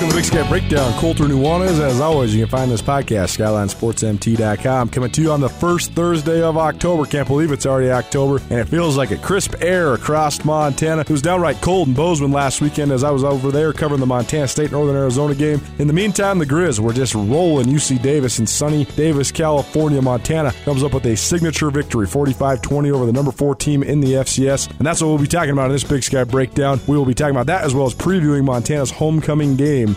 Welcome Big Sky Breakdown. Colter Nuanez. As always, you can find this podcast, SkylineSportsMT.com. Coming to you on the first Thursday of October. Can't believe it's already October, and it feels like a crisp air across Montana. It was downright cold in Bozeman last weekend as I was over there covering the Montana State Northern Arizona game. In the meantime, the Grizz were just rolling UC Davis in sunny Davis, California. Montana comes up with a signature victory, 45 20 over the number four team in the FCS. And that's what we'll be talking about in this Big Sky Breakdown. We will be talking about that as well as previewing Montana's homecoming game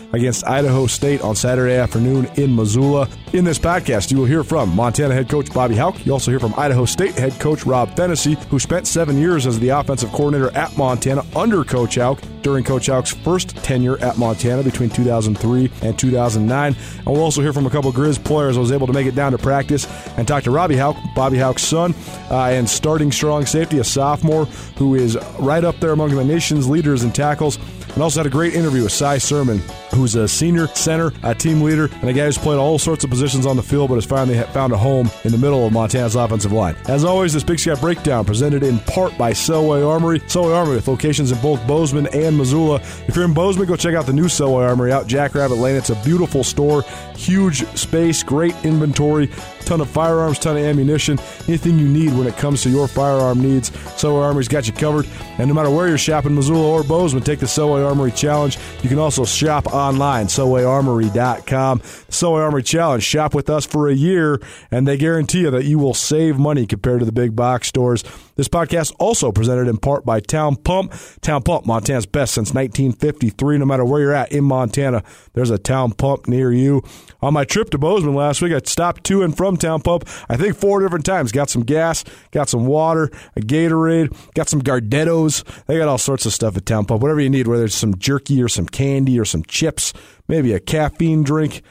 against Idaho State on Saturday afternoon in Missoula. In this podcast, you will hear from Montana head coach Bobby Hauck. You also hear from Idaho State head coach Rob Phenicie, who spent seven years as the offensive coordinator at Montana under Coach Hauck during Coach Hauck's first tenure at Montana between 2003 and 2009. And we'll also hear from a couple Grizz players who was able to make it down to practice and talk to Robby Hauck, Bobby Hauck's son, uh, and starting strong safety, a sophomore who is right up there among the nation's leaders in tackles. And also had a great interview with Cy Sirmon, who's a senior center, a team leader, and a guy who's played all sorts of positions on the field, but has finally found a home in the middle of Montana's offensive line. As always, this Big Sky Breakdown presented in part by Selway Armory. Selway Armory with locations in both Bozeman and Missoula. If you're in Bozeman, go check out the new Selway Armory out Jackrabbit Lane. It's a beautiful store, huge space, great inventory, ton of firearms, ton of ammunition, anything you need when it comes to your firearm needs. Selway Armory's got you covered. And no matter where you're shopping, Missoula or Bozeman, take the Selway Armory Challenge. You can also shop online, SelwayArmory.com. The Armory Challenge. Shop with us for a year, and they guarantee you that you will save money compared to the big box stores. This podcast also presented in part by Town Pump. Town Pump, Montana's best since 1953. No matter where you're at in Montana, there's a Town Pump near you. On my trip to Bozeman last week, I stopped to and from Town Pump, I think four different times. Got some gas, got some water, a Gatorade, got some Gardettos. They got all sorts of stuff at Town Pump. Whatever you need, whether it's some jerky or some candy or some chips, maybe a caffeine drink.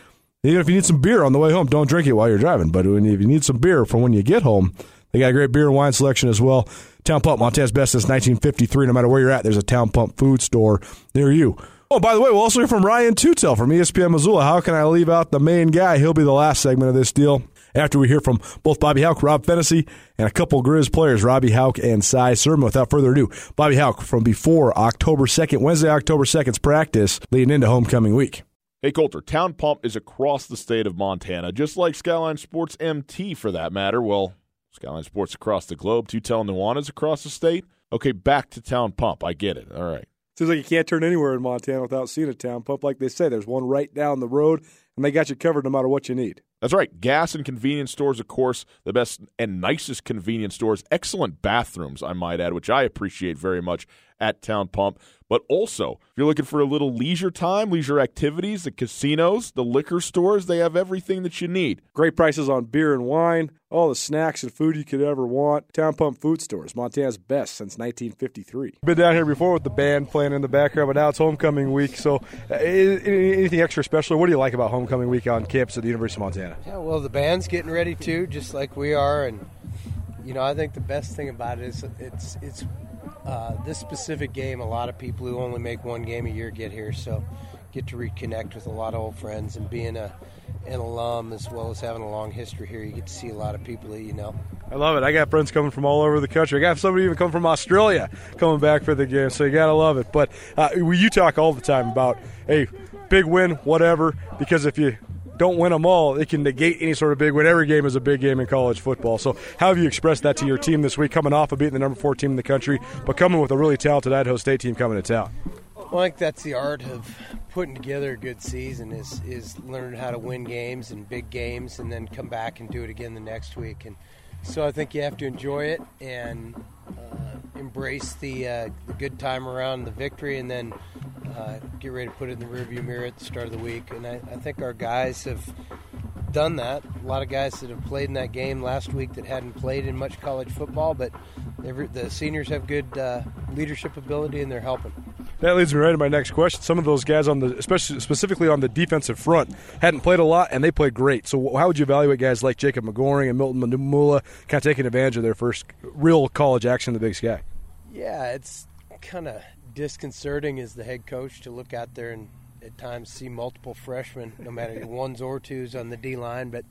Even if you need some beer on the way home, don't drink it while you're driving. But if you need some beer for when you get home, they got a great beer and wine selection as well. Town Pump, Montana's best since 1953. No matter where you're at, there's a Town Pump food store near you. Oh, by the way, we'll also hear from Ryan Tootell from ESPN Missoula. How can I leave out the main guy? He'll be the last segment of this deal. After we hear from both Bobby Hauck, Rob Phenicie, and a couple Grizz players, Robby Hauck and Cy Sirmon. Without further ado, Bobby Hauck from before October 2nd, Wednesday, October 2nd's practice, leading into homecoming week. Hey, Colter, Town Pump is across the state of Montana, just like Skyline Sports MT for that matter. Well, Skyline Sports across the globe, Tootell Nuanez across the state. Okay, back to Town Pump. I get it. All right. Seems like you can't turn anywhere in Montana without seeing a Town Pump. Like they say, there's one right down the road, and they got you covered no matter what you need. That's right. Gas and convenience stores, of course, the best and nicest convenience stores. Excellent bathrooms, I might add, which I appreciate very much at Town Pump. But also, if you're looking for a little leisure time, leisure activities, the casinos, the liquor stores, they have everything that you need. Great prices on beer and wine, all the snacks and food you could ever want. Town Pump Food Stores, Montana's best since 1953. Been down here before with the band playing in the background, but now it's homecoming week. So, uh, anything extra special? What do you like about homecoming week on campus at the University of Montana? Yeah, well, the band's getting ready too, just like we are, and you know, I think the best thing about it is it's it's uh, this specific game. A lot of people who only make one game a year get here, so get to reconnect with a lot of old friends and being a an alum as well as having a long history here, you get to see a lot of people that you know. I love it. I got friends coming from all over the country. I got somebody even come from Australia coming back for the game, so you got to love it. But uh, you talk all the time about, hey, big win, whatever, because if you don't win them all, it can negate any sort of big win. Every game is a big game in college football. So, how have you expressed that to your team this week, coming off of beating the number four team in the country, but coming with a really talented Idaho State team coming to town? Well, I think that's the art of putting together a good season is is learning how to win games and big games, and then come back and do it again the next week. And so I think you have to enjoy it and embrace the, uh, the good time around the victory, and then uh, get ready to put it in the rearview mirror at the start of the week. And I, I think our guys have done that. A lot of guys that have played in that game last week that hadn't played in much college football, but the seniors have good uh, leadership ability and they're helping. That leads me right to my next question. Some of those guys on the, especially specifically on the defensive front, hadn't played a lot and they played great. So how would you evaluate guys like Jacob McGoring and Milton Mamula, kind of taking advantage of their first real college action in the Big Sky? Yeah, it's kind of disconcerting as the head coach to look out there and at times see multiple freshmen, no matter ones or twos on the D line, but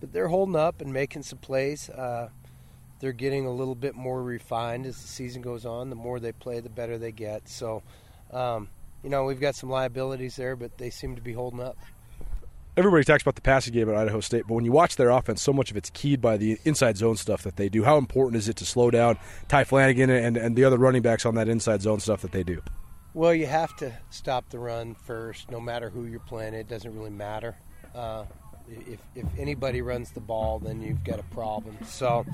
but they're holding up and making some plays. Uh, they're getting a little bit more refined as the season goes on. The more they play, the better they get. So, um, you know we've got some liabilities there, but they seem to be holding up. Everybody talks about the passing game at Idaho State, but when you watch their offense, so much of it's keyed by the inside zone stuff that they do. How important is it to slow down Ty Flanagan and, and the other running backs on that inside zone stuff that they do? Well, you have to stop the run first, no matter who you're playing. It doesn't really matter. Uh, if, if anybody runs the ball, then you've got a problem. So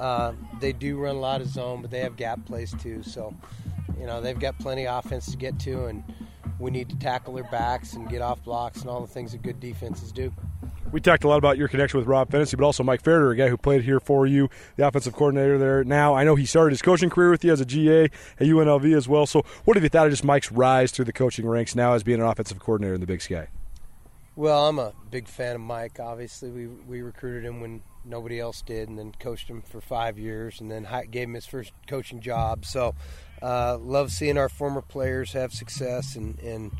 uh, they do run a lot of zone, but they have gap plays too. So you know they've got plenty of offense to get to, and we need to tackle their backs and get off blocks and all the things that good defenses do. We talked a lot about your connection with Rob Phenicie, but also Mike Ferriter, a guy who played here for you, the offensive coordinator there. Now, I know he started his coaching career with you as a GA at UNLV as well. So, what have you thought of just Mike's rise through the coaching ranks now as being an offensive coordinator in the Big Sky? Well, I'm a big fan of Mike. Obviously, we we recruited him when nobody else did, and then coached him for five years, and then gave him his first coaching job. So, uh, love seeing our former players have success, and, and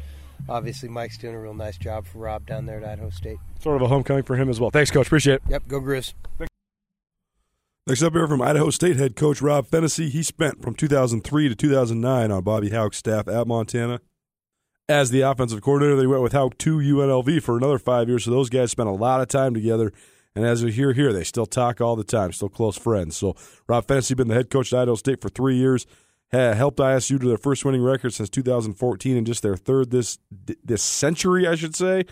obviously Mike's doing a real nice job for Rob down there at Idaho State. Sort of a homecoming for him as well. Thanks, Coach. Appreciate it. Yep, go Grizz. Next up here from Idaho State head coach Rob Phenicie. He spent from 2003 to 2009 on Bobby Hauck's staff at Montana. As the offensive coordinator, they went with Hauck to UNLV for another five years. So those guys spent a lot of time together. And as we hear here, they still talk all the time, still close friends. So Rob Phenicie been the head coach at Idaho State for three years helped ISU to their first winning record since 2014 and just their third this this century, I should say,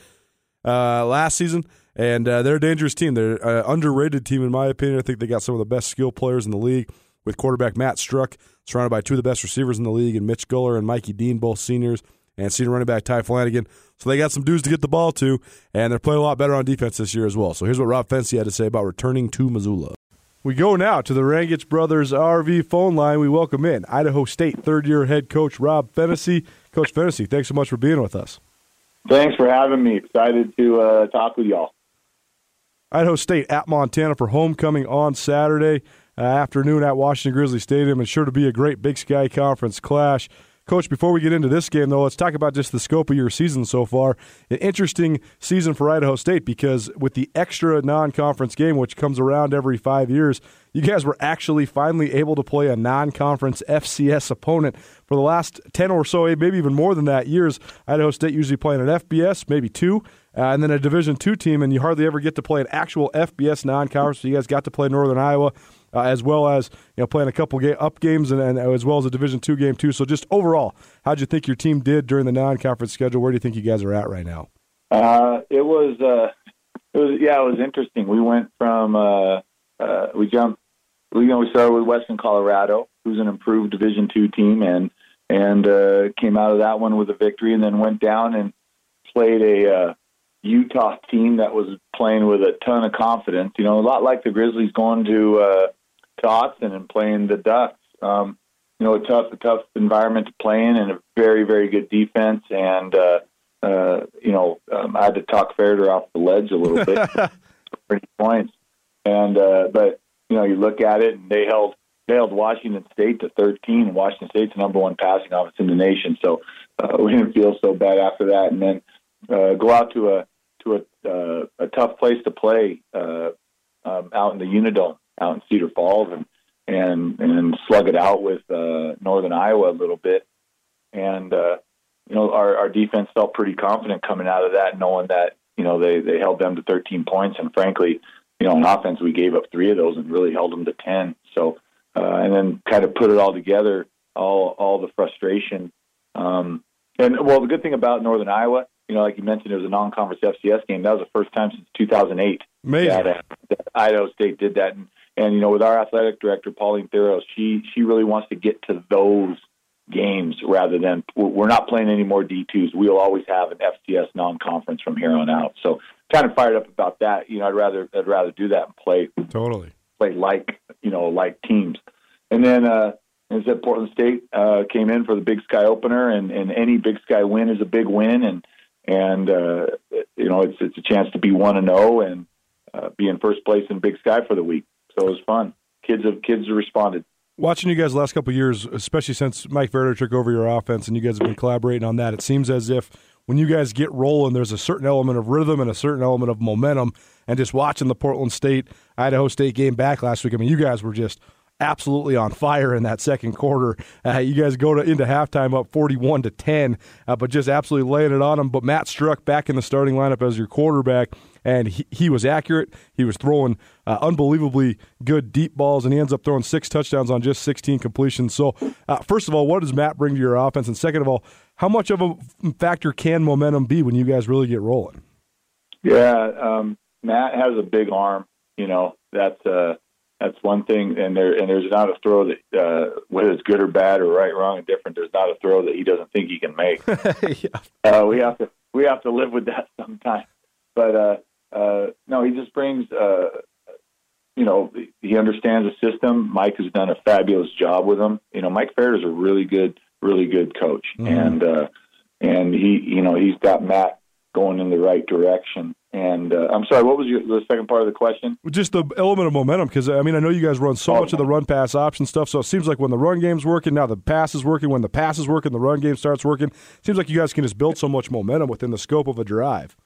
uh, last season. And uh, they're a dangerous team. They're an underrated team, in my opinion. I think they got some of the best skill players in the league with quarterback Matt Struck, surrounded by two of the best receivers in the league, and Mitch Gueller and Mikey Dean, both seniors, and senior running back Ty Flanagan. So they got some dudes to get the ball to, and they're playing a lot better on defense this year as well. So here's what Rob Phenicie had to say about returning to Missoula. We go now to the Rangitsch Brothers RV phone line. We welcome in Idaho State third year head coach Rob Phenicie. Coach Phenicie, thanks so much for being with us. Thanks for having me. Excited to uh, talk with y'all. Idaho State at Montana for homecoming on Saturday uh, afternoon at Washington Grizzly Stadium. It's sure to be a great Big Sky Conference clash. Coach, before we get into this game, though, let's talk about just the scope of your season so far. An interesting season for Idaho State because with the extra non conference game, which comes around every five years, you guys were actually finally able to play a non conference FCS opponent. For the last 10 or so, maybe even more than that, years, Idaho State usually playing an FBS, maybe two. Uh, and then a Division two team, and you hardly ever get to play an actual FBS non-conference. So you guys got to play Northern Iowa, uh, as well as you know playing a couple ga- up games and, and, as well as a Division two game too. So just overall, how'd you think your team did during the non-conference schedule? Where do you think you guys are at right now? Uh, it was uh, it was yeah, it was interesting. We went from uh, uh, we jumped. You know, we started with Western Colorado, who's an improved Division two team, and and uh, came out of that one with a victory, and then went down and played a uh, Utah team that was playing with a ton of confidence. You know, a lot like the Grizzlies going to uh, to Austin and playing the Ducks. Um, you know, a tough, a tough environment to play in, and a very, very good defense. And uh, uh, you know, um, I had to talk Ferriter off the ledge a little bit, pretty points. And uh, but you know, you look at it, and they held they held Washington State to 13, Washington State's the number one passing offense in the nation. So uh, we didn't feel so bad after that. And then uh, go out to a to a, uh, a tough place to play uh, um, out in the Unidome, out in Cedar Falls, and and and slug it out with uh, Northern Iowa a little bit. And uh, you know, our, our defense felt pretty confident coming out of that, knowing that you know they they held them to 13 points, and frankly, you know, on offense we gave up three of those and really held them to 10. So, uh, and then kind of put it all together, all all the frustration. Um, and well, the good thing about Northern Iowa you know, like you mentioned, it was a non-conference FCS game. That was the first time since 2008 Amazing. that, uh, that Idaho State did that. And, and you know, with our athletic director Pauline Thiros, she she really wants to get to those games rather than we're not playing any more D2s. We'll always have an FCS non-conference from here on out. So kind of fired up about that. You know, I'd rather I'd rather do that and play totally play like you know like teams. And then uh, as I said, Portland State uh, came in for the Big Sky opener, and, and any Big Sky win is a big win. And and uh, you know it's it's a chance to be one and zero oh and uh, be in first place in Big Sky for the week. So it was fun. Kids have kids responded. Watching you guys the last couple years, especially since Mike Ferriter took over your offense and you guys have been collaborating on that, it seems as if when you guys get rolling, there's a certain element of rhythm and a certain element of momentum. And just watching the Portland State Idaho State game back last week, I mean, you guys were just absolutely on fire in that second quarter. Uh, you guys go to into halftime up 41 to 10, uh, but just absolutely laying it on them. But Matt Struck back in the starting lineup as your quarterback, and he, he was accurate. He was throwing uh, unbelievably good deep balls, and he ends up throwing six touchdowns on just 16 completions. So, uh, first of all, what does Matt bring to your offense? And second of all, how much of a factor can momentum be when you guys really get rolling? Yeah, um, Matt has a big arm. You know, that's uh, that's one thing, and there and there's not a throw that uh, whether it's good or bad or right, wrong, and different. There's not a throw that he doesn't think he can make. yeah. uh, we have to we have to live with that sometimes. But uh, no, he just brings. Uh, you know, he understands the system. Mike has done a fabulous job with him. You know, Mike Ferriter is a really good, really good coach, mm-hmm. and uh, and he, you know, he's got Matt going in the right direction. And uh, I'm sorry, what was your, the second part of the question? Just the element of momentum, because I mean, I know you guys run so oh, much of the run pass option stuff. So it seems like when the run game's working, now the pass is working. When the pass is working, the run game starts working. It seems like you guys can just build so much momentum within the scope of a drive.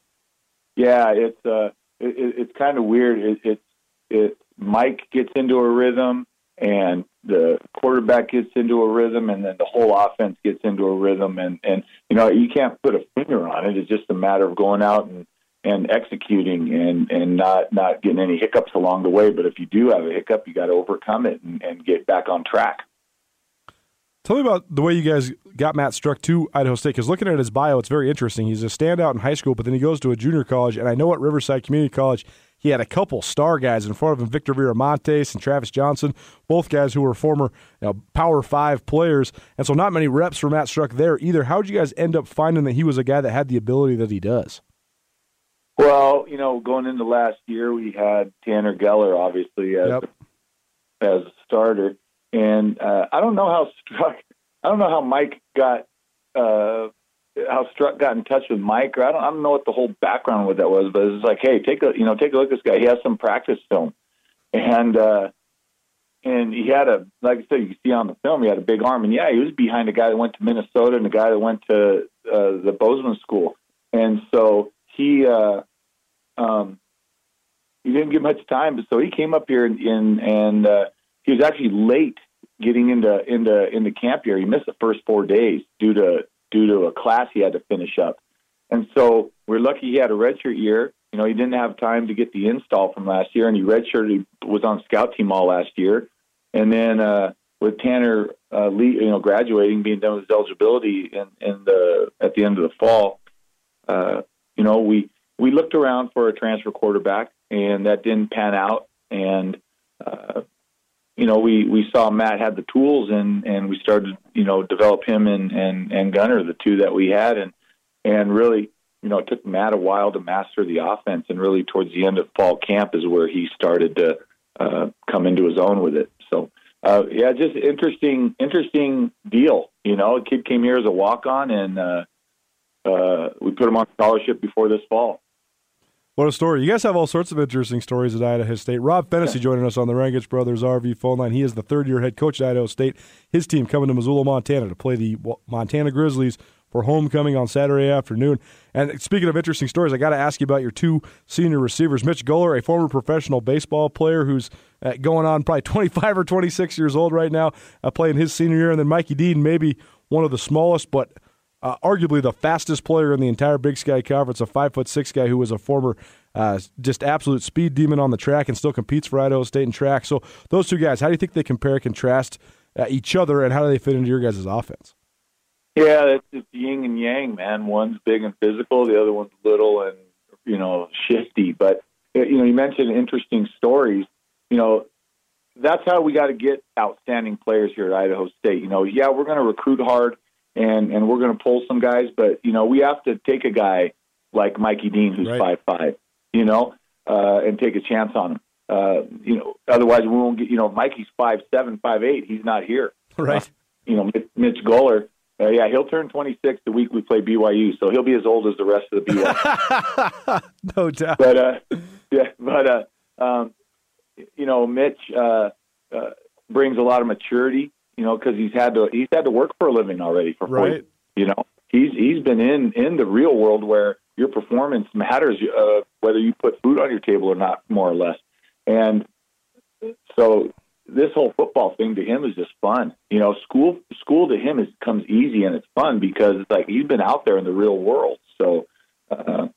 Yeah, it's uh, it, it's kind of weird. It, it it Mike gets into a rhythm, and the quarterback gets into a rhythm, and then the whole offense gets into a rhythm. And and you know you can't put a finger on it. It's just a matter of going out and and executing and and not not getting any hiccups along the way. But if you do have a hiccup, you got to overcome it and, and get back on track. Tell me about the way you guys got Matt Struck to Idaho State. Because looking at his bio, it's very interesting. He's a standout in high school, but then he goes to a junior college. And I know at Riverside Community College, he had a couple star guys in front of him, Victor Viramontes and Travis Jonsen, both guys who were former you know, Power Five players. And so not many reps for Matt Struck there either. How did you guys end up finding that he was a guy that had the ability that he does? Well, you know, going into last year, we had Tanner Gueller, obviously, as, yep. as a starter and uh, I don't know how Struck, I don't know how Mike got, uh, how Struck got in touch with Mike, or I don't, I don't know what the whole background with that was, but it's like, hey, take a, you know, take a look at this guy. He has some practice film, and uh, and he had a, like I said, you can see on the film, he had a big arm, and yeah, he was behind a guy that went to Minnesota and a guy that went to uh, the Bozeman School, and so he, uh, um, he didn't get much time, so he came up here and and, and uh, he was actually late getting into into into camp here. He missed the first four days due to due to a class he had to finish up, and so we're lucky he had a redshirt year. You know, he didn't have time to get the install from last year, and he redshirted. He was on scout team all last year, and then uh, with Tanner, uh, Lee, you know, graduating, being done with his eligibility in, in the at the end of the fall, uh, you know, we we looked around for a transfer quarterback, and that didn't pan out, and uh, you know, we, we saw Matt had the tools and, and we started, you know, develop him and, and, and Gunner, the two that we had. And, and really, you know, it took Matt a while to master the offense. And really towards the end of fall camp is where he started to uh, come into his own with it. So, uh, yeah, just interesting, interesting deal. You know, a kid came here as a walk on and, uh, uh, we put him on scholarship before this fall. What a story. You guys have all sorts of interesting stories at Idaho State. Rob Phenicie joining us on the Rangitsch Brothers RV phone line. He is the third year head coach at Idaho State. His team coming to Missoula, Montana to play the Montana Grizzlies for homecoming on Saturday afternoon. And speaking of interesting stories, I got to ask you about your two senior receivers. Mitch Gueller, a former professional baseball player who's uh, going on probably 25 or 26 years old right now, uh, playing his senior year. And then Mikey Dean, maybe one of the smallest, but uh, arguably the fastest player in the entire Big Sky Conference, a five foot six guy who was a former uh, just absolute speed demon on the track and still competes for Idaho State in track. So those two guys, how do you think they compare, contrast uh, each other, and how do they fit into your guys' offense? Yeah, it's, it's yin and yang, man. One's big and physical, the other one's little and you know shifty. But you know, you mentioned interesting stories. You know, that's how we got to get outstanding players here at Idaho State. You know, yeah, we're going to recruit hard and and we're going to pull some guys, but you know we have to take a guy like Mikey Dean who's five right. five, you know, uh, and take a chance on him. Uh, you know, otherwise we won't get. You know, Mikey's five seven, five eight. He's not here. Right. Uh, you know, Mitch Gueller. Uh, yeah, he'll turn 26 the week we play BYU, so he'll be as old as the rest of the BYU. no doubt. But uh, yeah, but uh, um, you know, Mitch uh, uh, brings a lot of maturity you know, because he's had to he's had to work for a living already for four. Right. You know, he's he's been in in the real world where your performance matters, uh, whether you put food on your table or not, more or less. And so this whole football thing to him is just fun. You know, school school to him is comes easy and it's fun because it's like he's been out there in the real world. So, uh,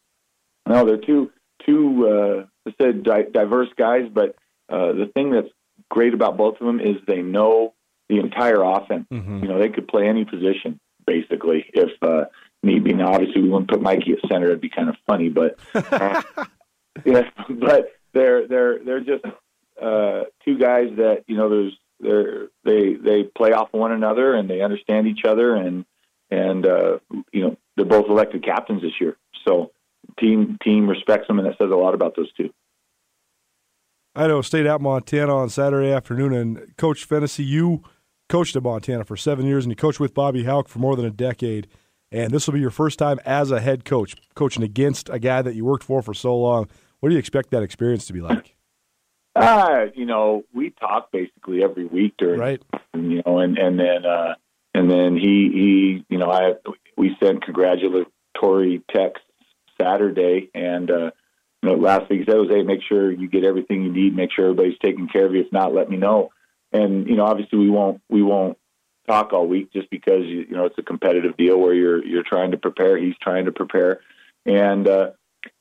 no, they're two two uh, I said di- diverse guys, but uh, the thing that's great about both of them is they know the entire offense. Mm-hmm. You know, they could play any position basically if uh, need be. Now, obviously, we wouldn't put Mikey at center; it'd be kind of funny, but uh, yeah, but they're they're they're just uh, two guys that you know there's they're they they play off one another and they understand each other and and uh, you know they're both elected captains this year, so team team respects them, and that says a lot about those two. Idaho State at Montana on Saturday afternoon, and Coach Phenicie, you coached at Montana for seven years, and you coached with Bobby Hauck for more than a decade. And this will be your first time as a head coach, coaching against a guy that you worked for for so long. What do you expect that experience to be like? Uh, you know, we talk basically every week during, right? You know, and and then uh, and then he he, you know, I we sent congratulatory texts Saturday, and uh, you know, last week he said hey, make sure you get everything you need, make sure everybody's taking care of you. If not, let me know. And you know, obviously we won't we won't talk all week just because you, you know it's a competitive deal where you're you're trying to prepare, he's trying to prepare, and uh,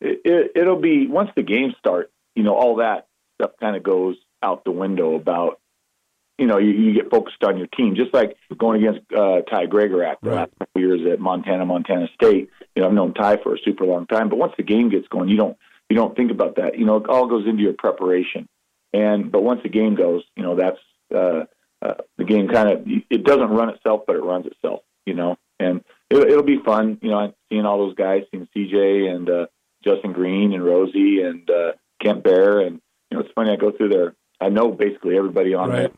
it, it'll be once the games start, you know, all that stuff kind of goes out the window about you know you, you get focused on your team. Just like going against uh, Ty Gregorak the last couple years at Montana Montana State. You know I've known Ty for a super long time but once the game gets going you don't you don't think about that. You know it all goes into your preparation. And but once the game goes you know that's uh, uh, the game kind of it doesn't run itself but it runs itself you know and it, it'll be fun you know seeing all those guys seeing CJ and uh, Justin Green and Rosie and uh, Kent Baer and you know, it's funny. I go through there. I know basically everybody on right. their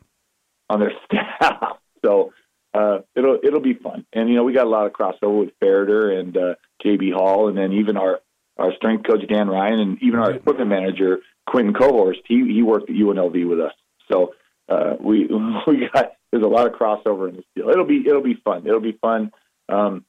on their staff, so uh, it'll it'll be fun. And you know, we got a lot of crossover with Ferriter and uh, JB Hall, and then even our our strength coach Dan Ryan, and even our equipment manager Quentin Cohorst. He he worked at UNLV with us, so uh, we we got there's a lot of crossover in this deal. It'll be it'll be fun. It'll be fun. Um,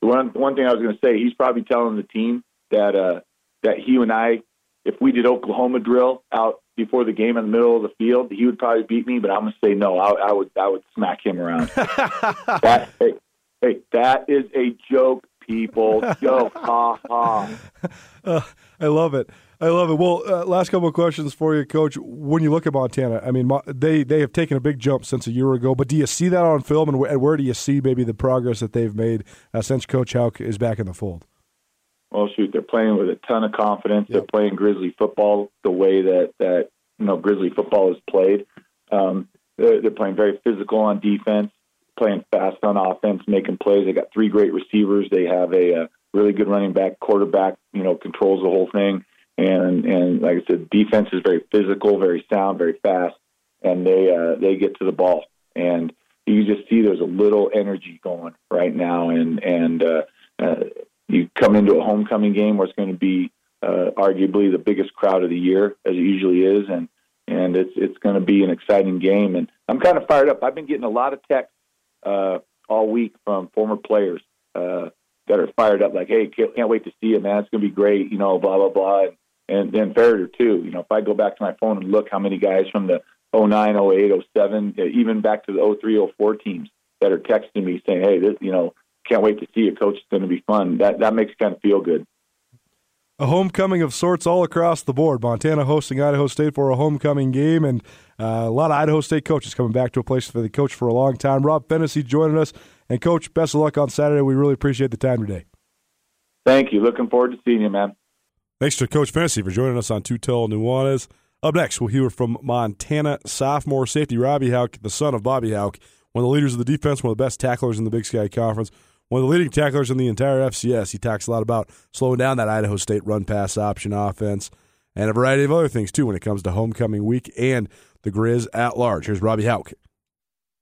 one one thing I was going to say, he's probably telling the team that uh, that he and I if we did Oklahoma drill out before the game in the middle of the field, he would probably beat me. But I'm gonna say no. I, I would I would smack him around. that hey, hey, that is a joke, people. Joke, ha ha. Uh, I love it. I love it. Well, uh, last couple of questions for you, Coach. When you look at Montana, I mean, they they have taken a big jump since a year ago. But do you see that on film, and where, and where do you see maybe the progress that they've made uh, since Coach Hauck is back in the fold? well, shoot, they're playing with a ton of confidence. Yep. They're playing Grizzly football the way that that you know Grizzly football is played. Um, they're, they're playing very physical on defense, playing fast on offense, making plays. They got three great receivers. They have a, a really good running back, quarterback. You know, controls the whole thing. And and like I said, defense is very physical, very sound, very fast, and they uh, they get to the ball. And you just see there's a little energy going right now, and and uh, uh, you come into a homecoming game where it's going to be uh, arguably the biggest crowd of the year, as it usually is, and and it's it's going to be an exciting game. And I'm kind of fired up. I've been getting a lot of texts uh, all week from former players uh, that are fired up, like, "Hey, can't, can't wait to see it, man. It's going to be great," you know, blah blah blah. And, and then Ferriter too. You know, if I go back to my phone and look how many guys from the 09, 08, 07, even back to the 03, 04 teams that are texting me saying, "Hey, this, you know, can't wait to see it, coach. It's going to be fun. That that makes kind of feel good. A homecoming of sorts all across the board. Montana hosting Idaho State for a homecoming game, and uh, a lot of Idaho State coaches coming back to a place for the coach for a long time. Rob Phenicie joining us, and coach, best of luck on Saturday. We really appreciate the time today. Thank you. Looking forward to seeing you, man. Thanks to Coach Phenicie for joining us on Tootell Nuanez. Up next, we'll hear from Montana sophomore safety Robby Hauck, the son of Bobby Hauck, one of the leaders of the defense, one of the best tacklers in the Big Sky Conference one of the leading tacklers in the entire FCS. He talks a lot about slowing down that Idaho State run pass option offense and a variety of other things, too, when it comes to homecoming week and the Grizz at large. Here's Robby Hauck.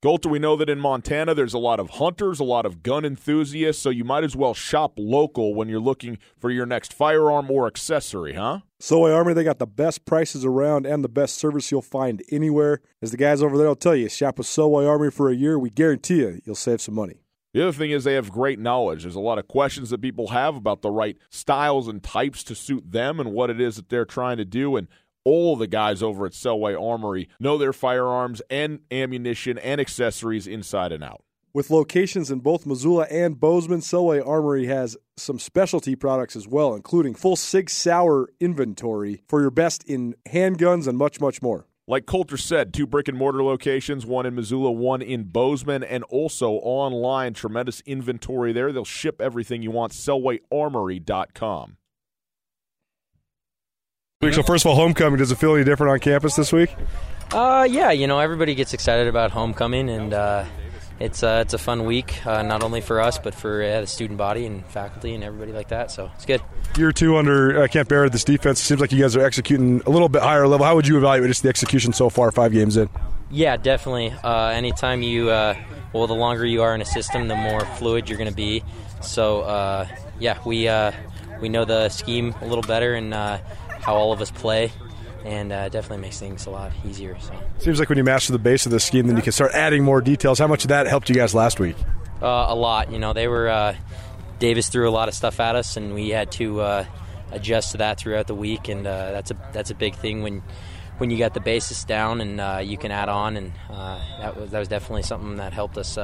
Colter, we know that in Montana there's a lot of hunters, a lot of gun enthusiasts, so you might as well shop local when you're looking for your next firearm or accessory, huh? Selway Armory, they got the best prices around and the best service you'll find anywhere. As the guys over there will tell you, shop with Selway Armory for a year. We guarantee you, you'll save some money. The other thing is they have great knowledge. There's a lot of questions that people have about the right styles and types to suit them and what it is that they're trying to do. And all the guys over at Selway Armory know their firearms and ammunition and accessories inside and out. With locations in both Missoula and Bozeman, Selway Armory has some specialty products as well, including full Sig Sauer inventory for your best in handguns and much, much more. Like Colter said, two brick and mortar locations, one in Missoula, one in Bozeman, and also online. Tremendous inventory there. They'll ship everything you want. SelwayArmory.com. So, first of all, homecoming, does it feel any different on campus this week? Uh, yeah, you know, everybody gets excited about homecoming, and uh, it's uh, it's a fun week, uh, not only for us but for uh, the student body and faculty and everybody like that. So it's good. Year two under uh, Kent Baer, this defense seems like you guys are executing a little bit higher level. How would you evaluate just the execution so far, five games in? Yeah, definitely. Uh, anytime you, uh, well, the longer you are in a system, the more fluid you're going to be. So uh, yeah, we uh, we know the scheme a little better and uh, how all of us play and uh, definitely makes things a lot easier. So seems like when you master the base of the scheme, then you can start adding more details. How much of that helped you guys last week? Uh, a lot. You know, they were uh, Davis threw a lot of stuff at us, and we had to uh, adjust to that throughout the week, and uh, that's a that's a big thing when. When you got the basis down and uh, you can add on, and that was that was definitely something that helped us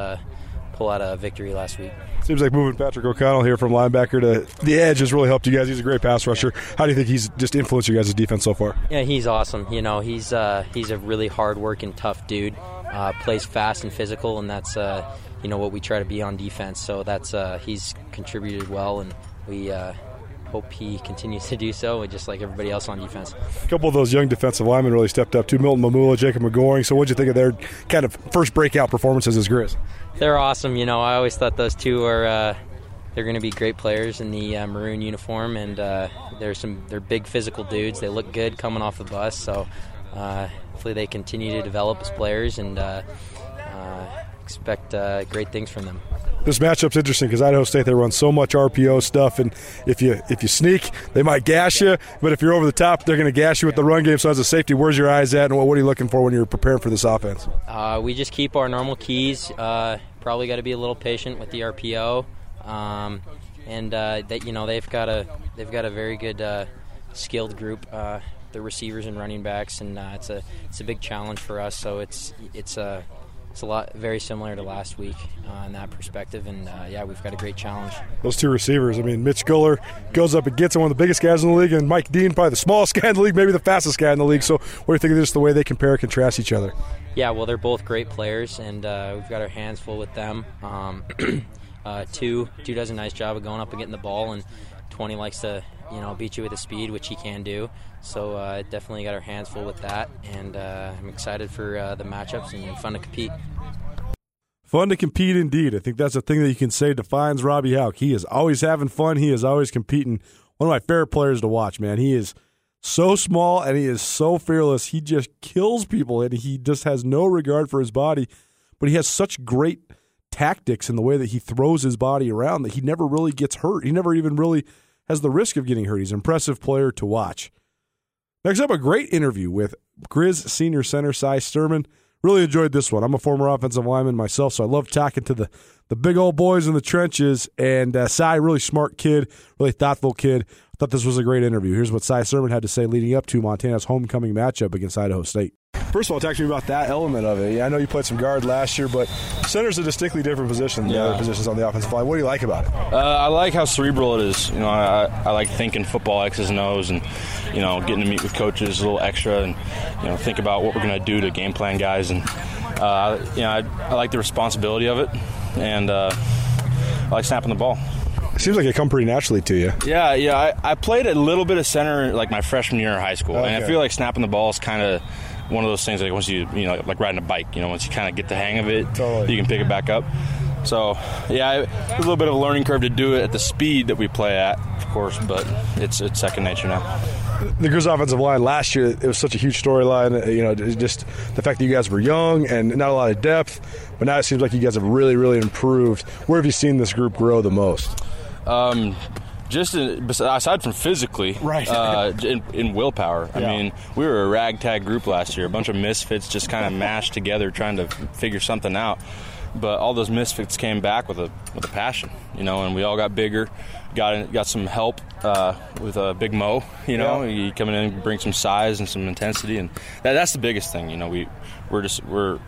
pull out a victory last week. Seems like moving Patrick O'Connell here from linebacker to the edge has really helped you guys. He's a great pass rusher. How do you think he's just influenced you guys' defense so far? Yeah, he's awesome. You know, he's uh, he's a really hard-working, tough dude. Uh, plays fast and physical, and that's uh, you know what we try to be on defense. So that's uh, he's contributed well, and we uh, hope he continues to do so, just like everybody else on defense. A couple of those young defensive linemen really stepped up too. Milton Mamula, Jacob McGoring. So, what'd you think of their kind of first breakout performances as Grizz? They're awesome. You know, I always thought those two are. Uh, they're going to be great players in the uh, maroon uniform, and uh, they're some. They're big physical dudes. They look good coming off the bus. So, uh, hopefully, they continue to develop as players and uh, expect great things from them this matchup's interesting because Idaho State they run so much RPO stuff, and if you if you sneak, they might gash you. But if you're over the top, they're going to gash you with the run game. So as a safety, where's your eyes at, and what, what are you looking for when you're preparing for this offense? Uh, we just keep our normal keys. Uh, probably got to be a little patient with the RPO, um, and uh, that you know they've got a they've got a very good uh, skilled group. Uh, the receivers and running backs, and uh, it's a it's a big challenge for us. So it's it's a it's a lot very similar to last week uh, in that perspective. And uh, yeah, we've got a great challenge. Those two receivers. I mean, Mitch Gueller goes up and gets one of the biggest guys in the league, and Mike Dean, probably the smallest guy in the league, maybe the fastest guy in the league. So, what do you think of just the way they compare and contrast each other? Yeah, well, they're both great players, and uh, we've got our hands full with them. Um, uh, two, two does a nice job of going up and getting the ball, and 20 likes to you know beat you with the speed, which he can do. So uh, definitely got our hands full with that, and uh, I'm excited for uh, the matchups and fun to compete. Fun to compete indeed. I think that's a thing that you can say defines Robby Hauck. He is always having fun. He is always competing. One of my favorite players to watch, man. He is so small and he is so fearless. He just kills people and he just has no regard for his body. But he has such great tactics and the way that he throws his body around that he never really gets hurt. He never even really has the risk of getting hurt. He's an impressive player to watch. Next up, a great interview with Grizz senior center Cy Sirmon. Really enjoyed this one. I'm a former offensive lineman myself, so I love talking to the, the big old boys in the trenches. And uh, Cy, really smart kid, really thoughtful kid. I thought this was a great interview. Here's what Cy Sirmon had to say leading up to Montana's homecoming matchup against Idaho State. First of all, talk to me about that element of it. Yeah, I know you played some guard last year, but center's a distinctly different position than yeah. the other positions on the offensive line. What do you like about it? Uh, I like how cerebral it is. You know, I, I like thinking football X's and O's, and you know, getting to meet with coaches a little extra, and you know, think about what we're going to do to game plan guys, and uh, you know, I, I, like the responsibility of it, and uh, I like snapping the ball. Seems like it come pretty naturally to you. Yeah, yeah. I, I played a little bit of center like my freshman year in high school, okay. and I feel like snapping the ball is kind of one of those things like once you you know like riding a bike you know once you kind of get the hang of it totally. you can pick it back up so yeah a little bit of a learning curve to do it at the speed that we play at of course but it's it's second nature now the Grizz offensive line last year it was such a huge storyline uh, you know just the fact that you guys were young and not a lot of depth but now it seems like you guys have really really improved where have you seen this group grow the most um, just in, aside from physically, right? Uh, in, in, willpower. Yeah. I mean, we were a ragtag group last year, a bunch of misfits just kind of mashed together, trying to figure something out. but all those misfits came back with a with a passion, you know, and we all got bigger, got got some help uh, with a uh, Big Mo, you know, yeah. he coming in bring some size and some intensity, and that, that's the biggest thing, you know. We we're just we're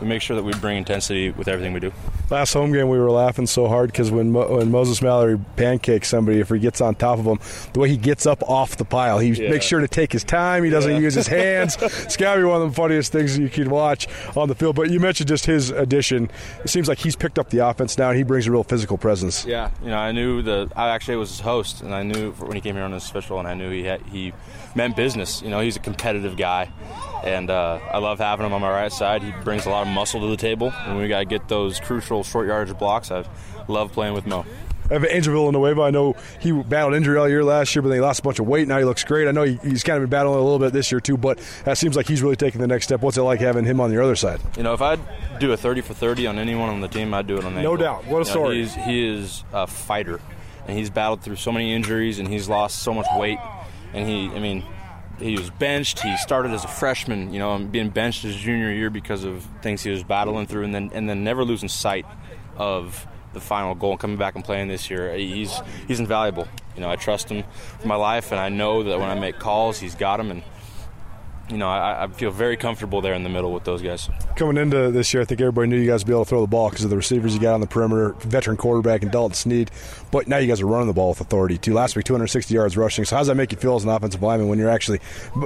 we make sure that we bring intensity with everything we do. Last home game, we were laughing so hard because when Mo- when Moses Mallory pancakes somebody, if he gets on top of him, the way he gets up off the pile, he yeah. makes sure to take his time. He doesn't yeah. use his hands. it's got to be one of the funniest things you can watch on the field. But you mentioned just his addition. It seems like he's picked up the offense now, and he brings a real physical presence. Yeah, you know, I knew the I actually was his host, and I knew when he came here on his special, and I knew he had, he meant business. You know, he's a competitive guy and uh, I love having him on my right side. He brings a lot of muscle to the table, and we got to get those crucial short yardage blocks. I love playing with Mo. Angel Villanueva, I know he battled injury all year last year, but then he lost a bunch of weight. Now he looks great. I know he, he's kind of been battling a little bit this year too, but that seems like he's really taking the next step. What's it like having him on the other side? You know, if I'd do a 30 for 30 on anyone on the team, I'd do it on Angel. No doubt. What a you story. Know, he is a fighter, and he's battled through so many injuries, and he's lost so much weight. And he, I mean, he was benched. He started as a freshman, you know, being benched his junior year because of things he was battling through, and then and then never losing sight of the final goal and coming back and playing this year. He's he's invaluable. You know, I trust him for my life, and I know that when I make calls, he's got them, and you know, I, I, feel very comfortable there in the middle with those guys. Coming into this year, I think everybody knew you guys would be able to throw the ball because of the receivers you got on the perimeter, veteran quarterback and Dalton Sneed. But now you guys are running the ball with authority too. Last week, 260 yards rushing. So how does that make you feel as an offensive lineman when you're actually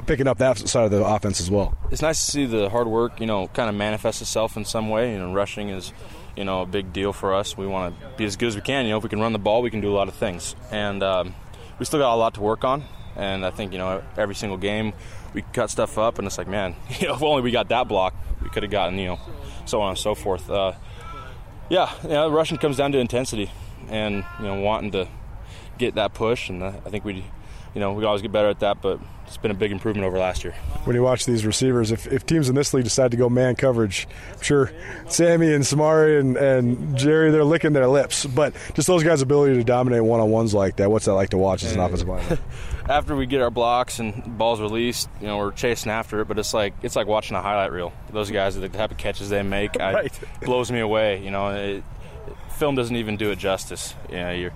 picking up that side of the offense as well? It's nice to see the hard work, you know, kind of manifest itself in some way. You know, rushing is you know a big deal for us. We want to be as good as we can. You know, if we can run the ball, we can do a lot of things, and um, we still got a lot to work on. And I think you know every single game we cut stuff up, and it's like, man, you know, if only we got that block, we could have gotten, you know, so on and so forth. Uh, yeah, yeah, rushing comes down to intensity, and you know, wanting to get that push, and uh, I think we, you know, we always get better at that, but it's been a big improvement over last year. When you watch these receivers, if, if teams in this league decide to go man coverage, I'm sure Sammy and Samori and, and Jerry, they're licking their lips. But just those guys' ability to dominate one on ones like that, what's that like to watch as an offensive lineman? After we get our blocks and balls released, you know, we're chasing after it, but it's like it's like watching a highlight reel. Those guys, the type of catches they make, right. I, blows me away. You know, it, film doesn't even do it justice. You know,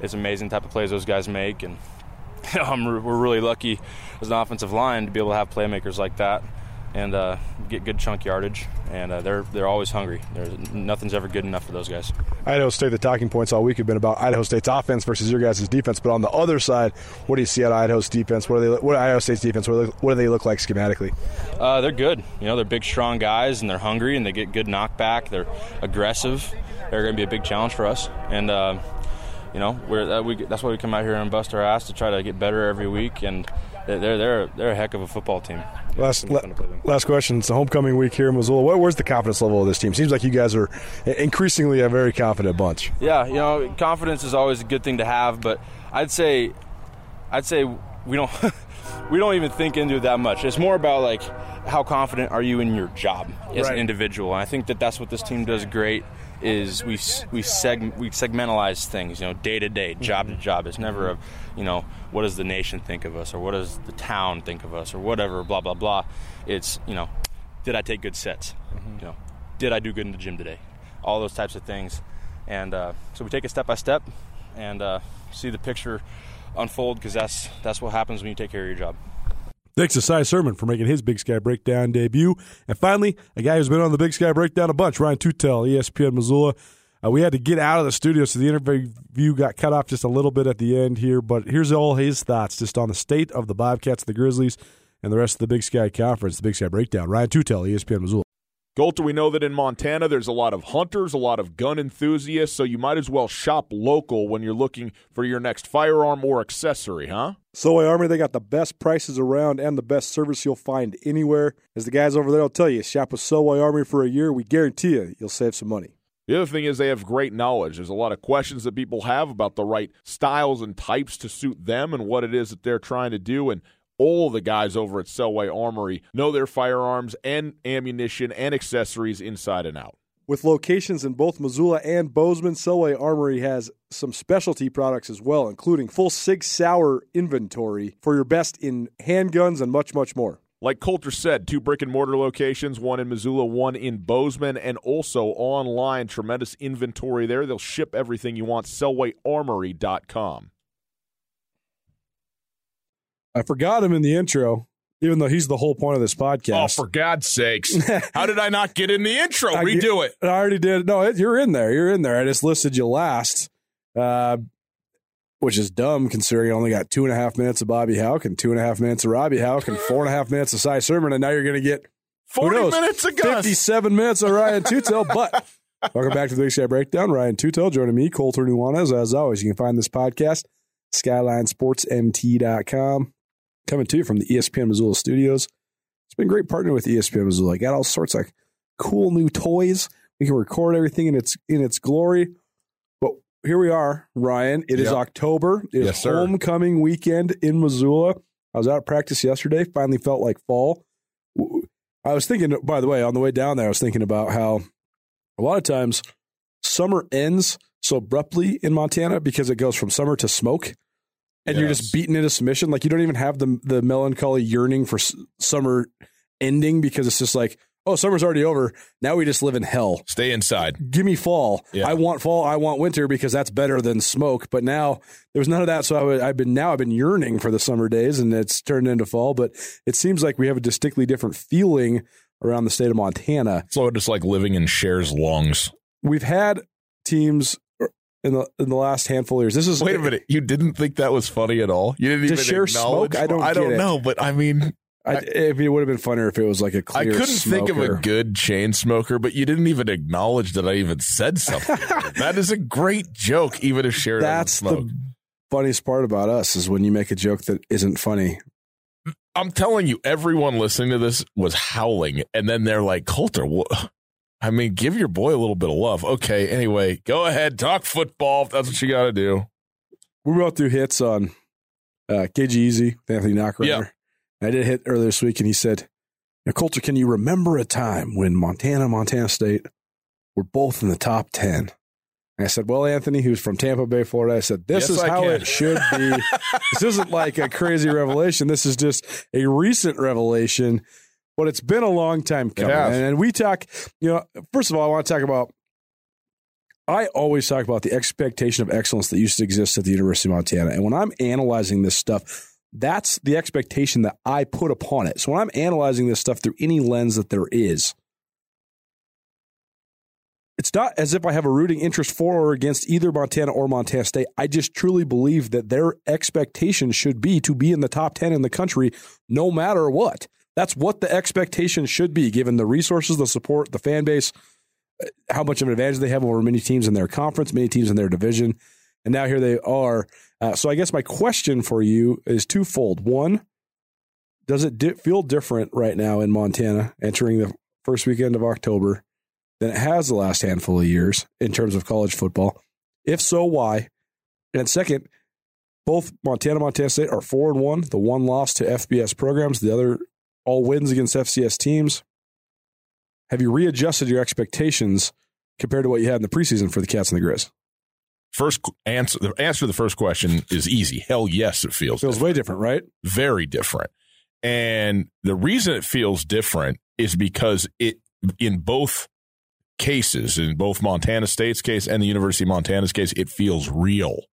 it's amazing type of plays those guys make, and you know, we're really lucky as an offensive line to be able to have playmakers like that and uh, get good chunk yardage. And uh, they're they're always hungry. There's, nothing's ever good enough for those guys. Idaho State, the talking points all week have been about Idaho State's offense versus your guys' defense. But on the other side, what do you see at Idaho's defense? What are they? What are Idaho State's defense? What do they, what do they look like schematically? Uh, they're good. You know, they're big, strong guys, and they're hungry, and they get good knockback. They're aggressive. They're going to be a big challenge for us. And uh, you know, we're, uh, we, that's why we come out here and bust our ass to try to get better every week. And they're they're they're a heck of a football team. Last last question. It's a homecoming week here in Missoula. What, where's the confidence level of this team? Seems like you guys are increasingly a very confident bunch. Yeah, you know, confidence is always a good thing to have, but I'd say I'd say we don't we don't even think into it that much. It's more about like how confident are you in your job as right. an individual. And I think that that's what this team does great is we we seg we segmentalize things, you know, day to day, job to job. It's never a, you know, what does the nation think of us or what does the town think of us or whatever, blah blah blah. It's you know, did I take good sets? Mm-hmm. You know, did I do good in the gym today? All those types of things, and uh, so we take it step by step and uh, see the picture unfold because that's that's what happens when you take care of your job. Thanks to Cy Sirmon for making his Big Sky Breakdown debut. And finally, a guy who's been on the Big Sky Breakdown a bunch, Ryan Tootell, ESPN Missoula. Uh, we had to get out of the studio, so the interview got cut off just a little bit at the end here. But here's all his thoughts just on the state of the Bobcats, the Grizzlies, and the rest of the Big Sky Conference, the Big Sky Breakdown. Ryan Tootell, ESPN Missoula. Colter, we know that in Montana there's a lot of hunters, a lot of gun enthusiasts, so you might as well shop local when you're looking for your next firearm or accessory, huh? Selway Armory, they got the best prices around and the best service you'll find anywhere. As the guys over there will tell you, shop with Selway Armory for a year. We guarantee you, you'll save some money. The other thing is they have great knowledge. There's a lot of questions that people have about the right styles and types to suit them and what it is that they're trying to do. And all the guys over at Selway Armory know their firearms and ammunition and accessories inside and out. With locations in both Missoula and Bozeman, Selway Armory has some specialty products as well, including full Sig Sauer inventory for your best in handguns and much, much more. Like Colter said, two brick and mortar locations, one in Missoula, one in Bozeman, and also online. Tremendous inventory there. They'll ship everything you want. SelwayArmory.com. I forgot him in the intro, even though he's the whole point of this podcast. Oh, for God's sakes. How did I not get in the intro? Redo get- it. I already did. No, it, you're in there. You're in there. I just listed you last, uh, which is dumb considering I only got two and a half minutes of Bobby Hauck and two and a half minutes of Robby Hauck and four and a half minutes of Cy Sirmon, and now you're going to get 40 knows? minutes of Gus. 57 minutes of Ryan Tootell. But welcome back to the Big Sky Breakdown. Ryan Tootell joining me, Colter Nuanez. As always, you can find this podcast, SkylineSportsMT.com, coming to you from the ESPN Missoula studios. It's been great partnering with ESPN Missoula. Got all sorts of cool new toys. We can record everything in its in its glory. Here we are, Ryan. It is Yep. October. It is Yes, sir. homecoming weekend in Missoula. I was out of practice yesterday. Finally felt like fall. I was thinking, by the way, on the way down there, I was thinking about how a lot of times summer ends so abruptly in Montana because it goes from summer to smoke, and you're just beaten into submission. Like you don't even have the the melancholy yearning for s- summer ending because it's just like, oh, summer's already over. Now we just live in hell. Stay inside. Give me fall. Yeah. I want fall. I want winter because that's better than smoke. But now there was none of that. So I would, I've been now I've been yearning for the summer days, and it's turned into fall. But it seems like we have a distinctly different feeling around the state of Montana. So just like living in Cher's lungs. We've had teams in the in the last handful of years. This is Wait a minute. You didn't think that was funny at all? You didn't To even share smoke? I don't I don't it. know, but I mean, I, I mean, it would have been funnier if it was like a clear. I couldn't think of a good chain smoker, but you didn't even acknowledge that I even said something. that is a great joke, even if Cher That's the funniest part about us is when you make a joke that isn't funny. I'm telling you, everyone listening to this was howling, and then they're like, "Colter, wha- I mean, give your boy a little bit of love." Okay, anyway, go ahead, talk football. That's what you got to do. We both do hits on uh, KG Easy Anthony Knocker. Yeah. I did hit earlier this week, and he said, now, Colter, can you remember a time when Montana Montana State were both in the top 10? And I said, Well, Anthony, who's from Tampa Bay, Florida, I said, This Yes, is I how can. it should be. this isn't like a crazy revelation. This is just a recent revelation, but it's been a long time coming. And we talk, you know, first of all, I want to talk about. I always talk about the expectation of excellence that used to exist at the University of Montana. And when I'm analyzing this stuff, that's the expectation that I put upon it. So when I'm analyzing this stuff through any lens that there is, it's not as if I have a rooting interest for or against either Montana or Montana State. I just truly believe that their expectation should be to be in the top 10 in the country no matter what. That's what the expectation should be, given the resources, the support, the fan base, uh, how much of an advantage they have over many teams in their conference, many teams in their division. And now here they are. Uh, so I guess my question for you is twofold. One, does it di- feel different right now in Montana entering the first weekend of October than it has the last handful of years in terms of college football? If so, why? And second, both Montana Montana State are four and one. The one loss to FBS programs, the other all wins against FCS teams. Have you readjusted your expectations compared to what you had in the preseason for the Cats and the Grizz? First answer, the answer to the first question is easy. Hell yes, it feels Feels way different, right? very different. And the reason it feels different is because it in both cases, in both Montana State's case and the University of Montana's case, it feels real.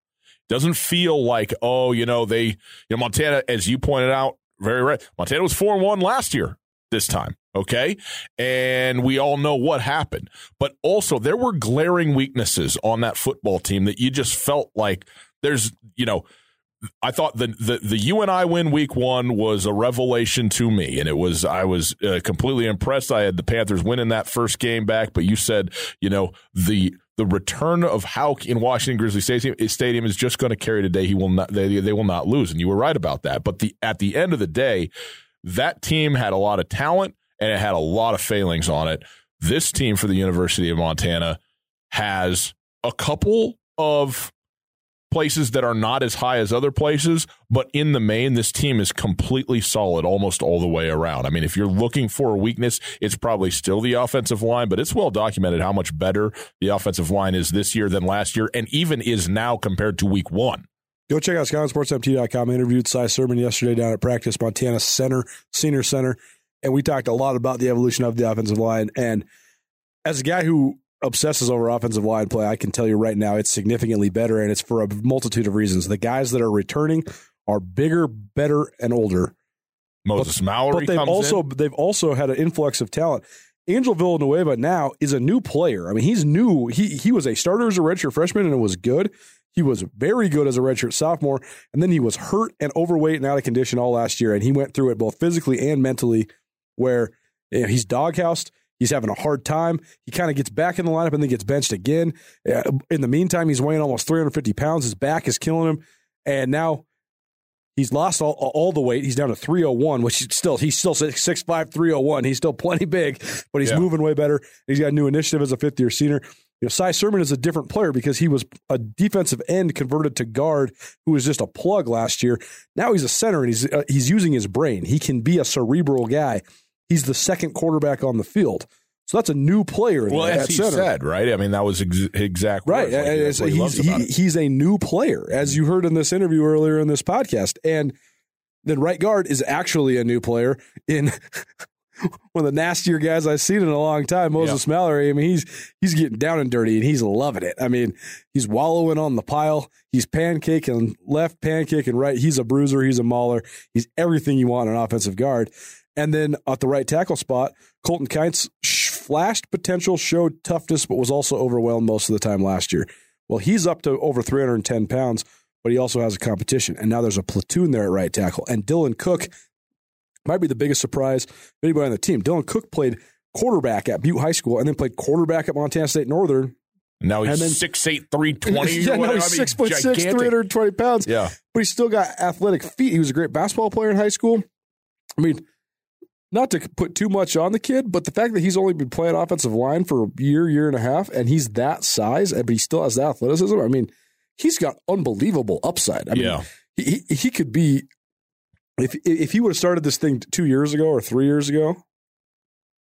Doesn't feel like, oh, you know, they you know, Montana, as you pointed out, very right. Montana was four and one last year this time. Okay. And we all know what happened. But also there were glaring weaknesses on that football team that you just felt like there's, you know, I thought the, the the UNI win week one was a revelation to me, and it was I was uh, completely impressed. I had the Panthers winning that first game back, but you said you know the the return of Hauck in Washington Grizzly Stadium, Stadium is just going to carry today. He will not they they will not lose, and you were right about that. But the at the end of the day, that team had a lot of talent and it had a lot of failings on it. This team for the University of Montana has a couple of places that are not as high as other places, but in the main, this team is completely solid almost all the way around. I mean, if you're looking for a weakness, it's probably still the offensive line, but it's well documented how much better the offensive line is this year than last year, and even is now compared to week one Go check out SkylineSportsMT.com. I interviewed Cy Sirmon yesterday down at practice, Montana Center, Senior Center, and we talked a lot about the evolution of the offensive line. And as a guy who obsesses over offensive line play, I can tell you right now it's significantly better, and it's for a multitude of reasons. The guys that are returning are bigger, better, and older. Moses Mallory, but they've also in. they've also had an influx of talent. Angel Villanueva now is a new player. I mean, he's new. He he was a starter as a redshirt freshman and it was good. He was very good as a redshirt sophomore, and then he was hurt and overweight and out of condition all last year. And he went through it both physically and mentally, where you know, he's doghoused. He's having a hard time. He kind of gets back in the lineup and then gets benched again. Uh, in the meantime, he's weighing almost 350 pounds. His back is killing him, and now He's lost all, all the weight. He's down to 301, which is still he's still 6'5", 301. He's still plenty big, but he's yeah. moving way better. He's got a new initiative as a fifth year senior. You know, Cy Sirmon is a different player because he was a defensive end converted to guard who was just a plug last year. Now he's a center and he's uh, he's using his brain. He can be a cerebral guy. He's the second quarterback on the field. So that's a new player. Well, as he center. said, right? I mean, that was ex- exactly right. Like, he's he, he's a new player, as you heard in this interview earlier in this podcast, and then right guard is actually a new player in one of the nastier guys I've seen in a long time, Moses yeah. Mallory. I mean, he's he's getting down and dirty and he's loving it. I mean, he's wallowing on the pile. He's pancaking left, pancaking right. He's a bruiser. He's a mauler. He's everything you want an offensive guard. And then at the right tackle spot, Colton Kines flashed potential, showed toughness, but was also overwhelmed most of the time last year. Well, he's up to over 310 pounds, but he also has a competition. And now there's a platoon there at right tackle. And Dylan Cook might be the biggest surprise of anybody on the team. Dylan Cook played quarterback at Butte High School and then played quarterback at Montana State Northern. Now he's then, 6'8", 320. Yeah, now he's six foot six, 320 pounds. Yeah. But he's still got athletic feet. He was a great basketball player in high school. I mean, not to put too much on the kid, but the fact that he's only been playing offensive line for a year, year and a half, and he's that size, but he still has the athleticism. I mean, he's got unbelievable upside. I mean, yeah. he he could be if if he would have started this thing two years ago or three years ago,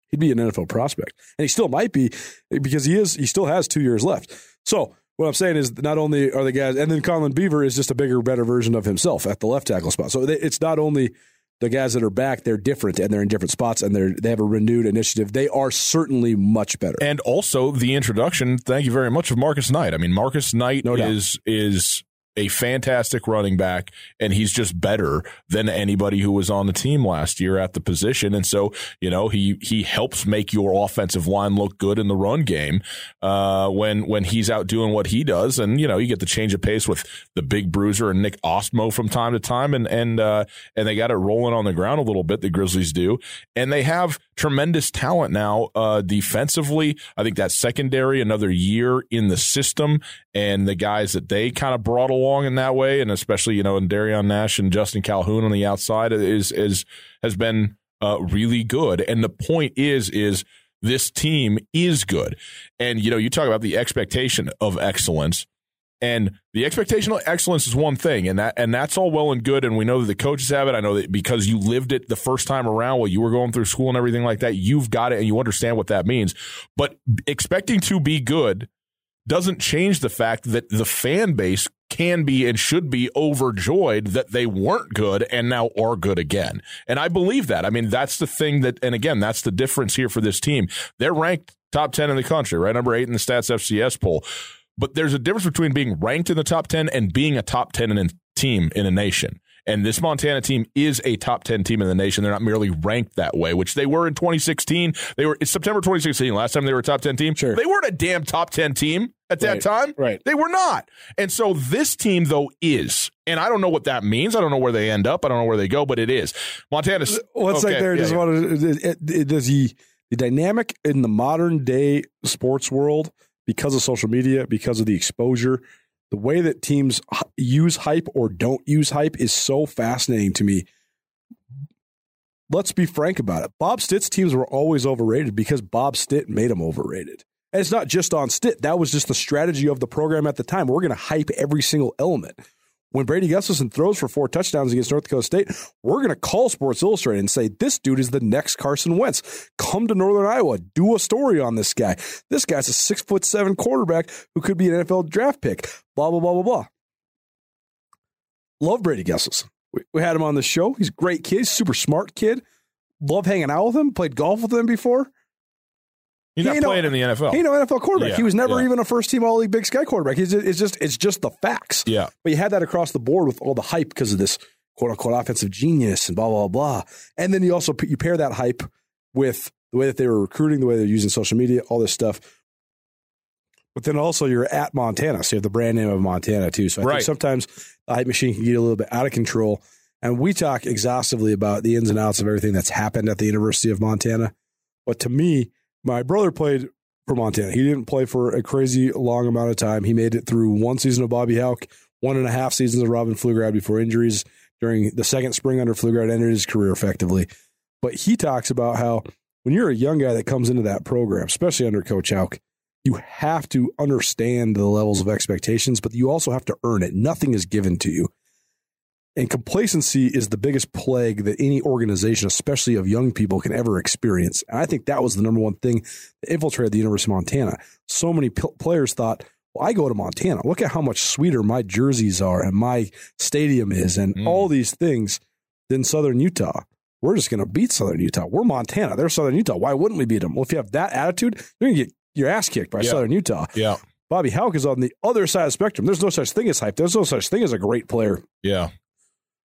he'd be an NFL prospect, and he still might be because he is he still has two years left. So what I'm saying is not only are the guys, and then Conlan Beaver is just a bigger, better version of himself at the left tackle spot. So it's not only the guys that are back, they're different and they're in different spots and they're they have a renewed initiative. They are certainly much better. And also the introduction, thank you very much, of Marcus Knight. I mean, Marcus Knight no is is a fantastic running back, and he's just better than anybody who was on the team last year at the position. And so, you know, he he helps make your offensive line look good in the run game uh, when when he's out doing what he does. And you know, you get the change of pace with the big bruiser and Nick Ostmo from time to time, and and uh, and they got it rolling on the ground a little bit. The Grizzlies do, and they have tremendous talent now uh, defensively. I think that secondary another year in the system, and the guys that they kind of brought along in that way, and especially you know, and Darian Nash and Justin Calhoun on the outside is is has been uh, really good. And the point is is this team is good, and you know, you talk about the expectation of excellence. And the expectation of excellence is one thing, and that and that's all well and good. And we know that the coaches have it. I know that because you lived it the first time around while you were going through school and everything like that, you've got it and you understand what that means. But expecting to be good doesn't change the fact that the fan base can be and should be overjoyed that they weren't good and now are good again. And I believe that. I mean, that's the thing that, and again, that's the difference here for this team. They're ranked top 10 in the country, right? Number eight in the Stats FCS poll. But there's a difference between being ranked in the top 10 and being a top 10 in a team in a nation. And this Montana team is a top 10 team in the nation. They're not merely ranked that way, which they were in 2016. They were, it's September 2016, last time they were a top 10 team. Sure. They weren't a damn top 10 team at that right. time. Right. They were not. And so this team, though, is. And I don't know what that means. I don't know where they end up. I don't know where they go, but it is. Montana's. What's okay, like there? Yeah, just yeah. wanted, does he, the dynamic in the modern day sports world, because of social media, because of the exposure, the way that teams use hype or don't use hype is so fascinating to me. Let's be frank about it. Bob Stitt's teams were always overrated because Bob Stitt made them overrated. And it's not just on Stitt. That was just the strategy of the program at the time. We're going to hype every single element when Brady Gustafson throws for four touchdowns against North Dakota State, we're going to call Sports Illustrated and say, this dude is the next Carson Wentz. Come to Northern Iowa, do a story on this guy. This guy's a six foot seven quarterback who could be an NFL draft pick, blah, blah, blah, blah, blah. Love Brady Gustafson. We, we had him on the show. He's a great kid, super smart kid. Love hanging out with him. Played golf with him before. He's He not ain't no- in the NFL. He no NFL quarterback. Yeah, he was never yeah. even a first team All League Big Sky quarterback. It's just, it's just it's just the facts. yeah. But you had that across the board with all the hype because of this quote unquote offensive genius and blah blah blah. And then you also you pair that hype with the way that they were recruiting, the way they're using social media, all this stuff. But then also you're at Montana, so you have the brand name of Montana too. So I Right. think sometimes the hype machine can get a little bit out of control. And we talk exhaustively about the ins and outs of everything that's happened at the University of Montana. But to me, my brother played for Montana. He didn't play for a crazy long amount of time. He made it through one season of Bobby Hauck, one and a half seasons of Robin Pflugrad before injuries. During the second spring under Pflugrad, ended his career effectively. But he talks about how when you're a young guy that comes into that program, especially under Coach Hauck, you have to understand the levels of expectations, but you also have to earn it. Nothing is given to you. And complacency is the biggest plague that any organization, especially of young people, can ever experience. And I think that was the number one thing that infiltrated the University of Montana. So many p- players thought, well, I go to Montana. Look at how much sweeter my jerseys are and my stadium is and Mm. all these things than Southern Utah. We're just going to beat Southern Utah. We're Montana. They're Southern Utah. Why wouldn't we beat them? Well, if you have that attitude, you're going to get your ass kicked by Yeah. Southern Utah. Yeah. Bobby Hauck is on the other side of the spectrum. There's no such thing as hype. There's no such thing as a great player. Yeah.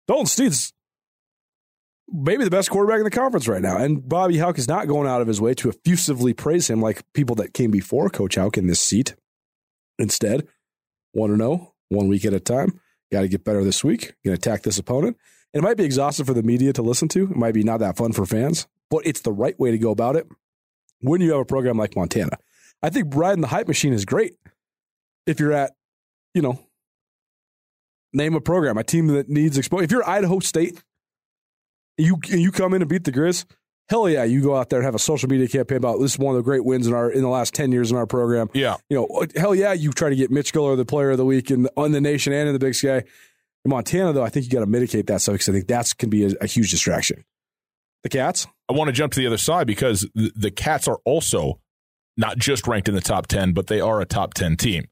Dalton Sneed's maybe the best quarterback in the conference right now. And Bobby Hauck is not going out of his way to effusively praise him like people that came before Coach Hauck in this seat. Instead, want to know one week at a time. Got to get better this week. Going to attack this opponent. And it might be exhausting for the media to listen to. It might be not that fun for fans, but it's the right way to go about it when you have a program like Montana. I think riding the hype machine is great if you're at, you know, name a program, a team that needs exposure. If you're Idaho State, you you come in and beat the Grizz, hell yeah, you go out there and have a social media campaign about this is one of the great wins in our in the last ten years in our program. Yeah. You know, hell yeah, you try to get Mitch Gueller the player of the week in the, on the nation and in the Big Sky. In Montana, though, I think you got to mitigate that stuff because I think that's can be a, a huge distraction. The Cats, I want to jump to the other side because the, the Cats are also not just ranked in the top 10, but they are a top 10 team.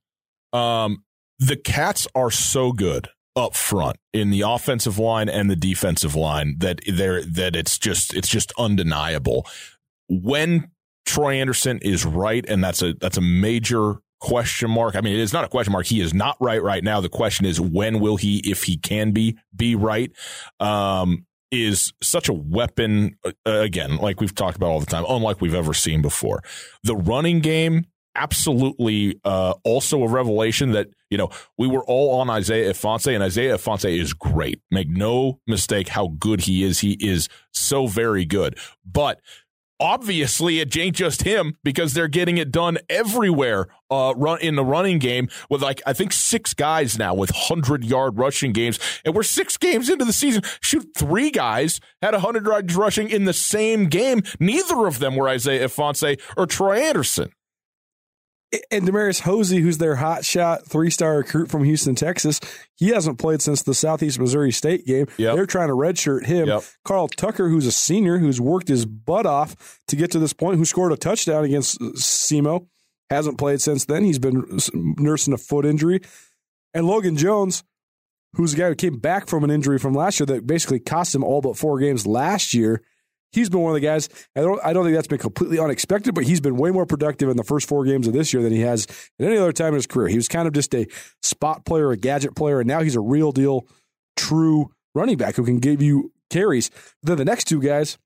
Um, the Cats are so good up front in the offensive line and the defensive line that they're that it's just it's just undeniable. When Troy Andersen is right, and that's a that's a major question mark. I mean, it is not a question mark. He is not right right now. The question is when will he, if he can be, be right? Um, is such a weapon uh, again, like we've talked about all the time, unlike we've ever seen before. The running game, absolutely, uh, also a revelation that you know we were all on Isaiah Ifanse, and Isaiah Ifanse is great. Make no mistake how good he is. He is so very good, but obviously it ain't just him because they're getting it done everywhere uh run in the running game with like I think six guys now with 100 yard rushing games. And we're 6 games into the season. Shoot three guys had 100 yards rushing in the same game. Neither of them were Isaiah Ifanse or Troy Andersen and Demarius Hosey, who's their hot shot three star recruit from Houston, Texas, he hasn't played since the Southeast Missouri State game. Yep. They're trying to redshirt him. Yep. Carl Tucker, who's a senior, who's worked his butt off to get to this point, who scored a touchdown against uh, SEMO, hasn't played since then. He's been nursing a foot injury. And Logan Jones, who's a guy who came back from an injury from last year that basically cost him all but four games last year. He's been one of the guys. I don't. I don't think that's been completely unexpected, but he's been way more productive in the first four games of this year than he has at any other time in his career. He was kind of just a spot player, a gadget player, and now he's a real deal, true running back who can give you carries. Then the next two guys,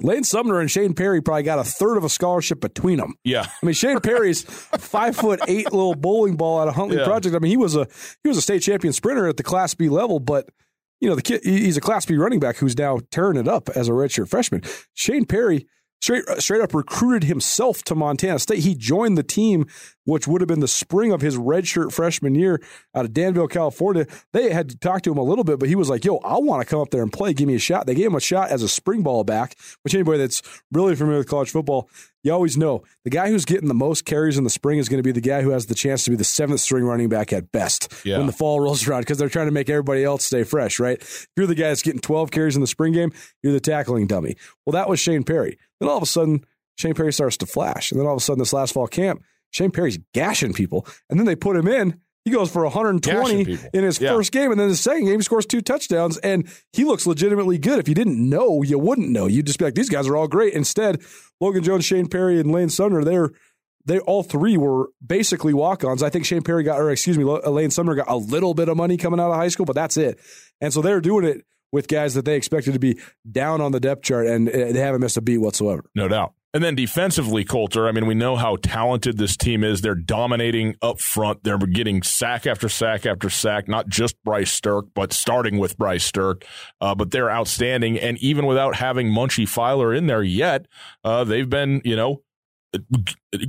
Lane Sumner and Shane Perry, probably got a third of a scholarship between them. yeah I mean, Shane Perry's five foot eight little bowling ball out of Huntley Yeah. Project. I mean, he was a he was a state champion sprinter at the Class B level, but you know the kid he's a Class B running back who's now tearing it up as a redshirt freshman. Shane Perry straight uh, straight up recruited himself to Montana State. He joined the team, which would have been the spring of his redshirt freshman year out of Danville, California. They had to talk to him a little bit, but he was like, "Yo, I want to come up there and play. Give me a shot." They gave him a shot as a spring ball back, which anybody that's really familiar with college football, you always know the guy who's getting the most carries in the spring is going to be the guy who has the chance to be the seventh string running back at best Yeah. when the fall rolls around because they're trying to make everybody else stay fresh, right? If you're the guy that's getting 12 carries in the spring game, you're the tackling dummy. Well, that was Shane Perry. Then all of a sudden, Shane Perry starts to flash. And then all of a sudden, this last fall camp, Shane Perry's gashing people. And then they put him in He goes for 120 in his yeah. first game, and then the second game he scores two touchdowns, and he looks legitimately good. If you didn't know, you wouldn't know. You'd just be like, these guys are all great. Instead, Logan Jones, Shane Perry, and Lane Sumner, they're they all three were basically walk-ons. I think Shane Perry got, or excuse me, uh, Lane Sumner got a little bit of money coming out of high school, but that's it. And so they're doing it with guys that they expected to be down on the depth chart, and uh, they haven't missed a beat whatsoever. No doubt. And then defensively, Colter, I mean, we know how talented this team is. They're dominating up front. They're getting sack after sack after sack, not just Bryce Sterk, but starting with Bryce Sterk. Uh, but they're outstanding. And even without having Munchie Filer in there yet, uh, they've been, you know,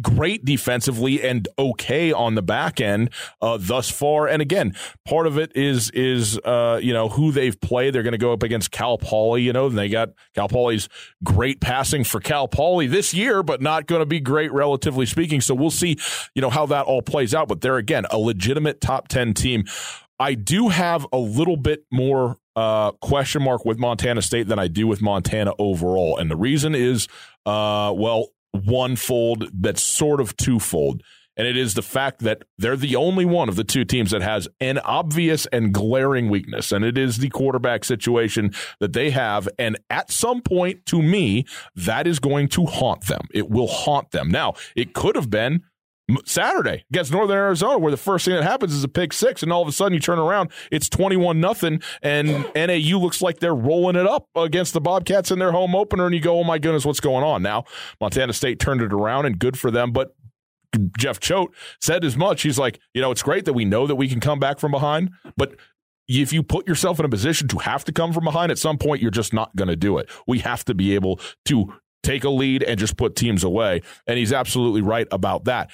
great defensively and okay on the back end uh, thus far. And again, part of it is is uh, you know who they've played. They're going to go up against Cal Poly. You know, and they got Cal Poly's great passing for Cal Poly this year, but not going to be great relatively speaking. So we'll see, you know, how that all plays out. But they're again a legitimate top ten team. I do have a little bit more uh, question mark with Montana State than I do with Montana overall, and the reason is, uh, well, one fold that's sort of twofold. And it is the fact that they're the only one of the two teams that has an obvious and glaring weakness. And it is the quarterback situation that they have. And at some point, to me, that is going to haunt them. It will haunt them. Now, it could have been Saturday against Northern Arizona, where the first thing that happens is a pick six, and all of a sudden you turn around, it's twenty-one nothing, and NAU looks like they're rolling it up against the Bobcats in their home opener, and you go, "Oh my goodness, what's going on?" Now Montana State turned it around, and good for them, but. Jeff Choate said as much. He's like, you know, it's great that we know that we can come back from behind, but if you put yourself in a position to have to come from behind at some point, you're just not going to do it. We have to be able to take a lead and just put teams away. And he's absolutely right about that.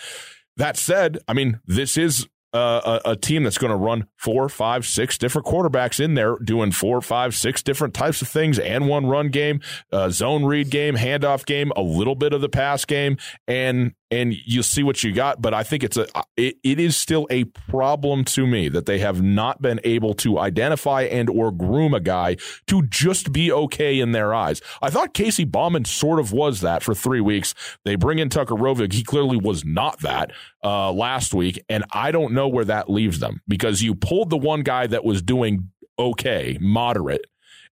That said, I mean, this is a, a, team that's going to run four, five, six different quarterbacks in there doing four, five, six different types of things and one run game, zone read game, handoff game, a little bit of the pass game, and and you'll see what you got. But I think it's a it, it is still a problem to me that they have not been able to identify and or groom a guy to just be okay in their eyes. I thought Casey Bauman sort of was that for three weeks. They bring in Tucker Rovig. He clearly was not that uh, last week, and I don't know where that leaves them because you pulled the one guy that was doing okay, moderate,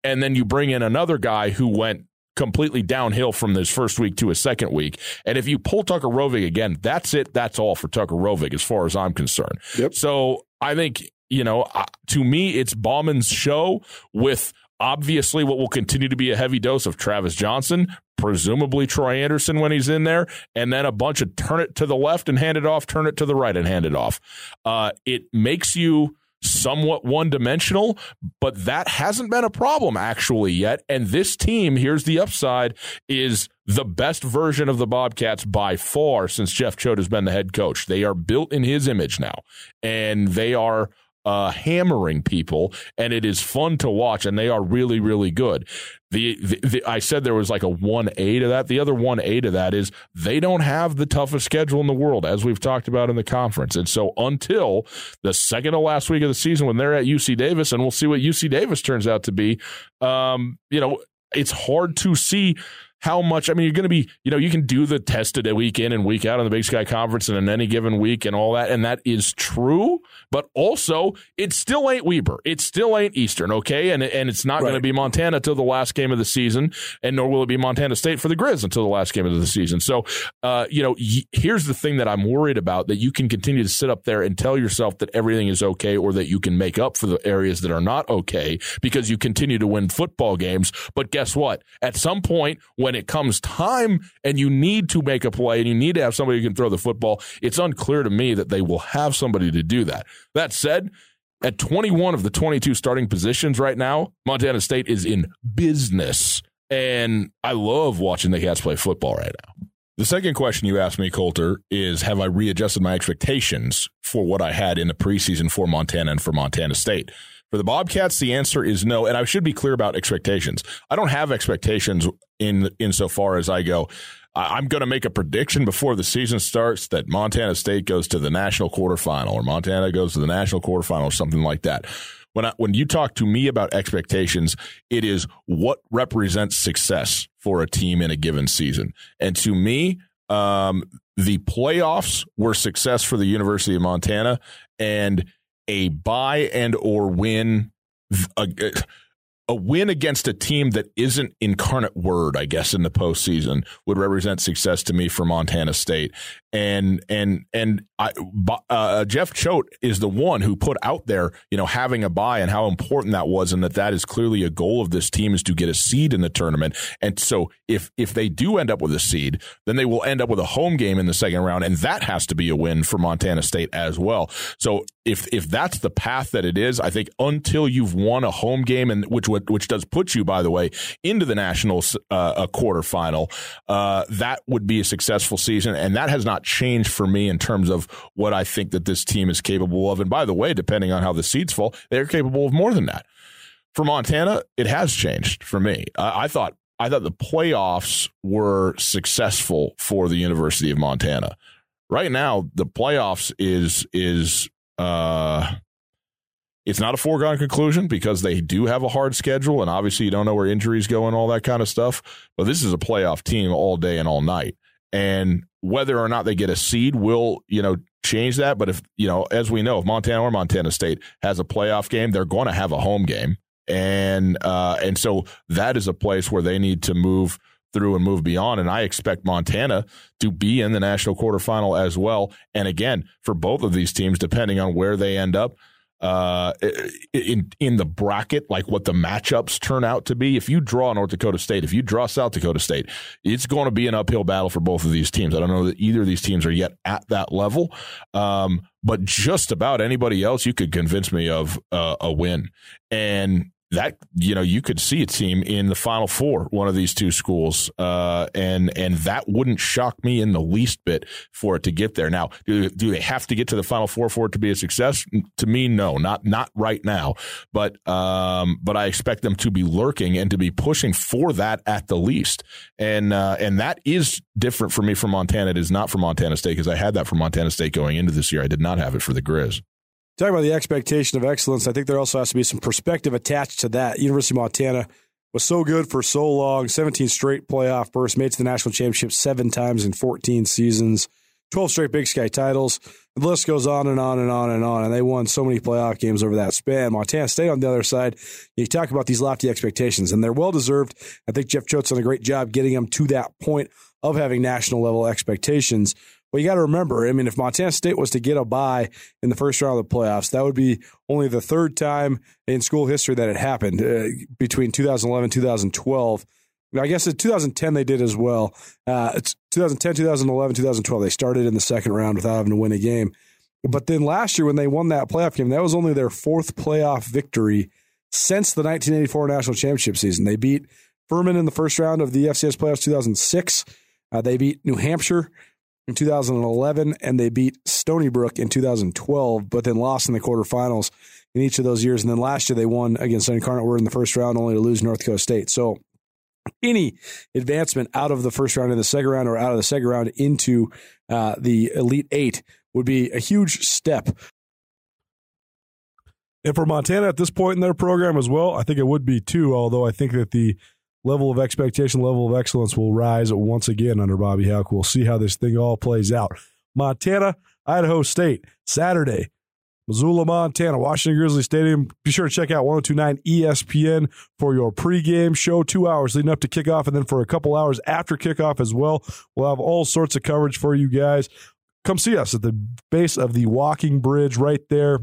and then you bring in another guy who went completely downhill from this first week to a second week. And if you pull Tucker Rovig again, that's it. That's all for Tucker Rovig as far as I'm concerned. Yep. So I think, you know, to me, it's Bauman's show with obviously what will continue to be a heavy dose of Travis Jonsen, presumably Troy Andersen when he's in there, and then a bunch of turn it to the left and hand it off, turn it to the right and hand it off. Uh, it makes you somewhat one dimensional, but that hasn't been a problem actually yet. And this team, here's the upside, is the best version of the Bobcats by far since Jeff Choate has been the head coach. They are built in his image now, and they are uh, hammering people, and it is fun to watch, and they are really, really good. The, the, the, I said there was like a one A to that. The other one A to that is they don't have the toughest schedule in the world, as we've talked about in the conference. And so until the second to last week of the season, when they're at UC Davis, and we'll see what UC Davis turns out to be, um, you know, it's hard to see how much. I mean, you're going to be, you know, you can do the tested a week in and week out on the Big Sky Conference and in any given week and all that, and that is true. But also, it still ain't Weber. It still ain't Eastern, okay? And and it's not right. going to be Montana till the last game of the season, and nor will it be Montana State for the Grizz until the last game of the season. So, uh, you know, y- here's the thing that I'm worried about: that you can continue to sit up there and tell yourself that everything is okay, or that you can make up for the areas that are not okay because you continue to win football games. But guess what? At some point, when when it comes time and you need to make a play and you need to have somebody who can throw the football, it's unclear to me that they will have somebody to do that. That said, at 21 of the 22 starting positions right now, Montana State is in business. And I love watching the Cats play football right now. The second question you asked me, Colter, is Have I readjusted my expectations for what I had in the preseason for Montana and for Montana State? For the Bobcats, the answer is no. And I should be clear about expectations. I don't have expectations in insofar as I go. I'm going to make a prediction before the season starts that Montana State goes to the national quarterfinal or Montana goes to the national quarterfinal or something like that. When I, when you talk to me about expectations, it is what represents success for a team in a given season. And to me, Um, the playoffs were success for the University of Montana, and a buy and or win. A, a win against a team that isn't incarnate word, I guess, in the postseason would represent success to me for Montana State. And and and I, uh, Jeff Choate is the one who put out there, you know, having a buy and how important that was, and that that is clearly a goal of this team is to get a seed in the tournament. And so if if they do end up with a seed, then they will end up with a home game in the second round, and that has to be a win for Montana State as well. So if if that's the path that it is, I think until you've won a home game, and which would which does put you, by the way, into the national uh, quarterfinal, uh, that would be a successful season, and that has not changed for me in terms of what I think that this team is capable of. And by the way, depending on how the seeds fall, they're capable of more than that. For Montana, it has changed for me. I, I thought I thought the playoffs were successful for the University of Montana. Right now, the playoffs is is uh, it's not a foregone conclusion because they do have a hard schedule, and obviously you don't know where injuries go and all that kind of stuff. But this is a playoff team all day and all night, and whether or not they get a seed will you know change that. But if you know, as we know, if Montana or Montana State has a playoff game, they're going to have a home game, and uh, and so that is a place where they need to move through and move beyond. And I expect Montana to be in the national quarterfinal as well. And again, for both of these teams, depending on where they end up, uh, in in the bracket, like what the matchups turn out to be. If you draw North Dakota State, if you draw South Dakota State, it's going to be an uphill battle for both of these teams. I don't know that either of these teams are yet at that level, um, but just about anybody else, you could convince me of uh, a win. And that you know you could see a team in the final four one of these two schools uh, and and that wouldn't shock me in the least bit for it to get there. Now do, do they have to get to the final four for it to be a success? To me no not not right now. But um, but I expect them to be lurking and to be pushing for that at the least. And uh, and that is different for me from Montana. It is not for Montana State because I had that for Montana State going into this year. I did not have it for the Grizz Talking about the expectation of excellence, I think there also has to be some perspective attached to that. University of Montana was so good for so long 17 straight playoff bursts, made to the national championship seven times in 14 seasons, 12 straight Big Sky titles. The list goes on and on and on and on. And they won so many playoff games over that span. Montana State on the other side, you talk about these lofty expectations, and they're well deserved. I think Jeff Choate's done a great job getting them to that point of having national level expectations. Well, you got to remember, I mean, if Montana State was to get a bye in the first round of the playoffs, that would be only the third time in school history that it happened uh, between 2011 and 2012. I guess in 2010 they did as well. Uh, it's 2010, 2011, 2012. They started in the second round without having to win a game. But then last year when they won that playoff game, that was only their fourth playoff victory since the 1984 national championship season. They beat Furman in the first round of the FCS playoffs 2006. Uh, they beat New Hampshire in 2011, and they beat Stony Brook in 2012, but then lost in the quarterfinals in each of those years. And then last year they won against Incarnate Word in the first round, only to lose North Coast State. So any advancement out of the first round in the second round or out of the second round into uh, the Elite Eight would be a huge step. And for Montana at this point in their program as well, I think it would be too, although I think that the level of expectation, level of excellence will rise once again under Bobby Hauck. We'll see how this thing all plays out. Montana, Idaho State, Saturday, Missoula, Montana, Washington Grizzly Stadium. Be sure to check out 1029 ESPN for your pregame show, two hours leading up to kickoff, and then for a couple hours after kickoff as well. We'll have all sorts of coverage for you guys. Come see us at the base of the walking bridge right there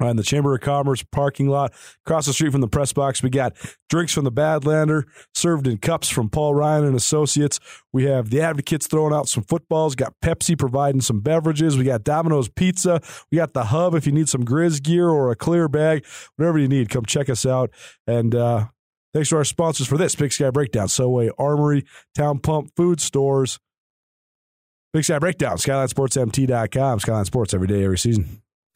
in the Chamber of Commerce parking lot. Across the street from the press box, we got drinks from the Badlander served in cups from Paul Ryan and Associates. We have the Advocates throwing out some footballs. Got Pepsi providing some beverages. We got Domino's Pizza. We got the Hub if you need some Grizz gear or a clear bag, whatever you need. Come check us out. And uh, thanks to our sponsors for this Big Sky Breakdown, Selway Armory, Town Pump Food Stores. Big Sky Breakdown, SkylineSportsMT.com, Skyline Sports every day, every season.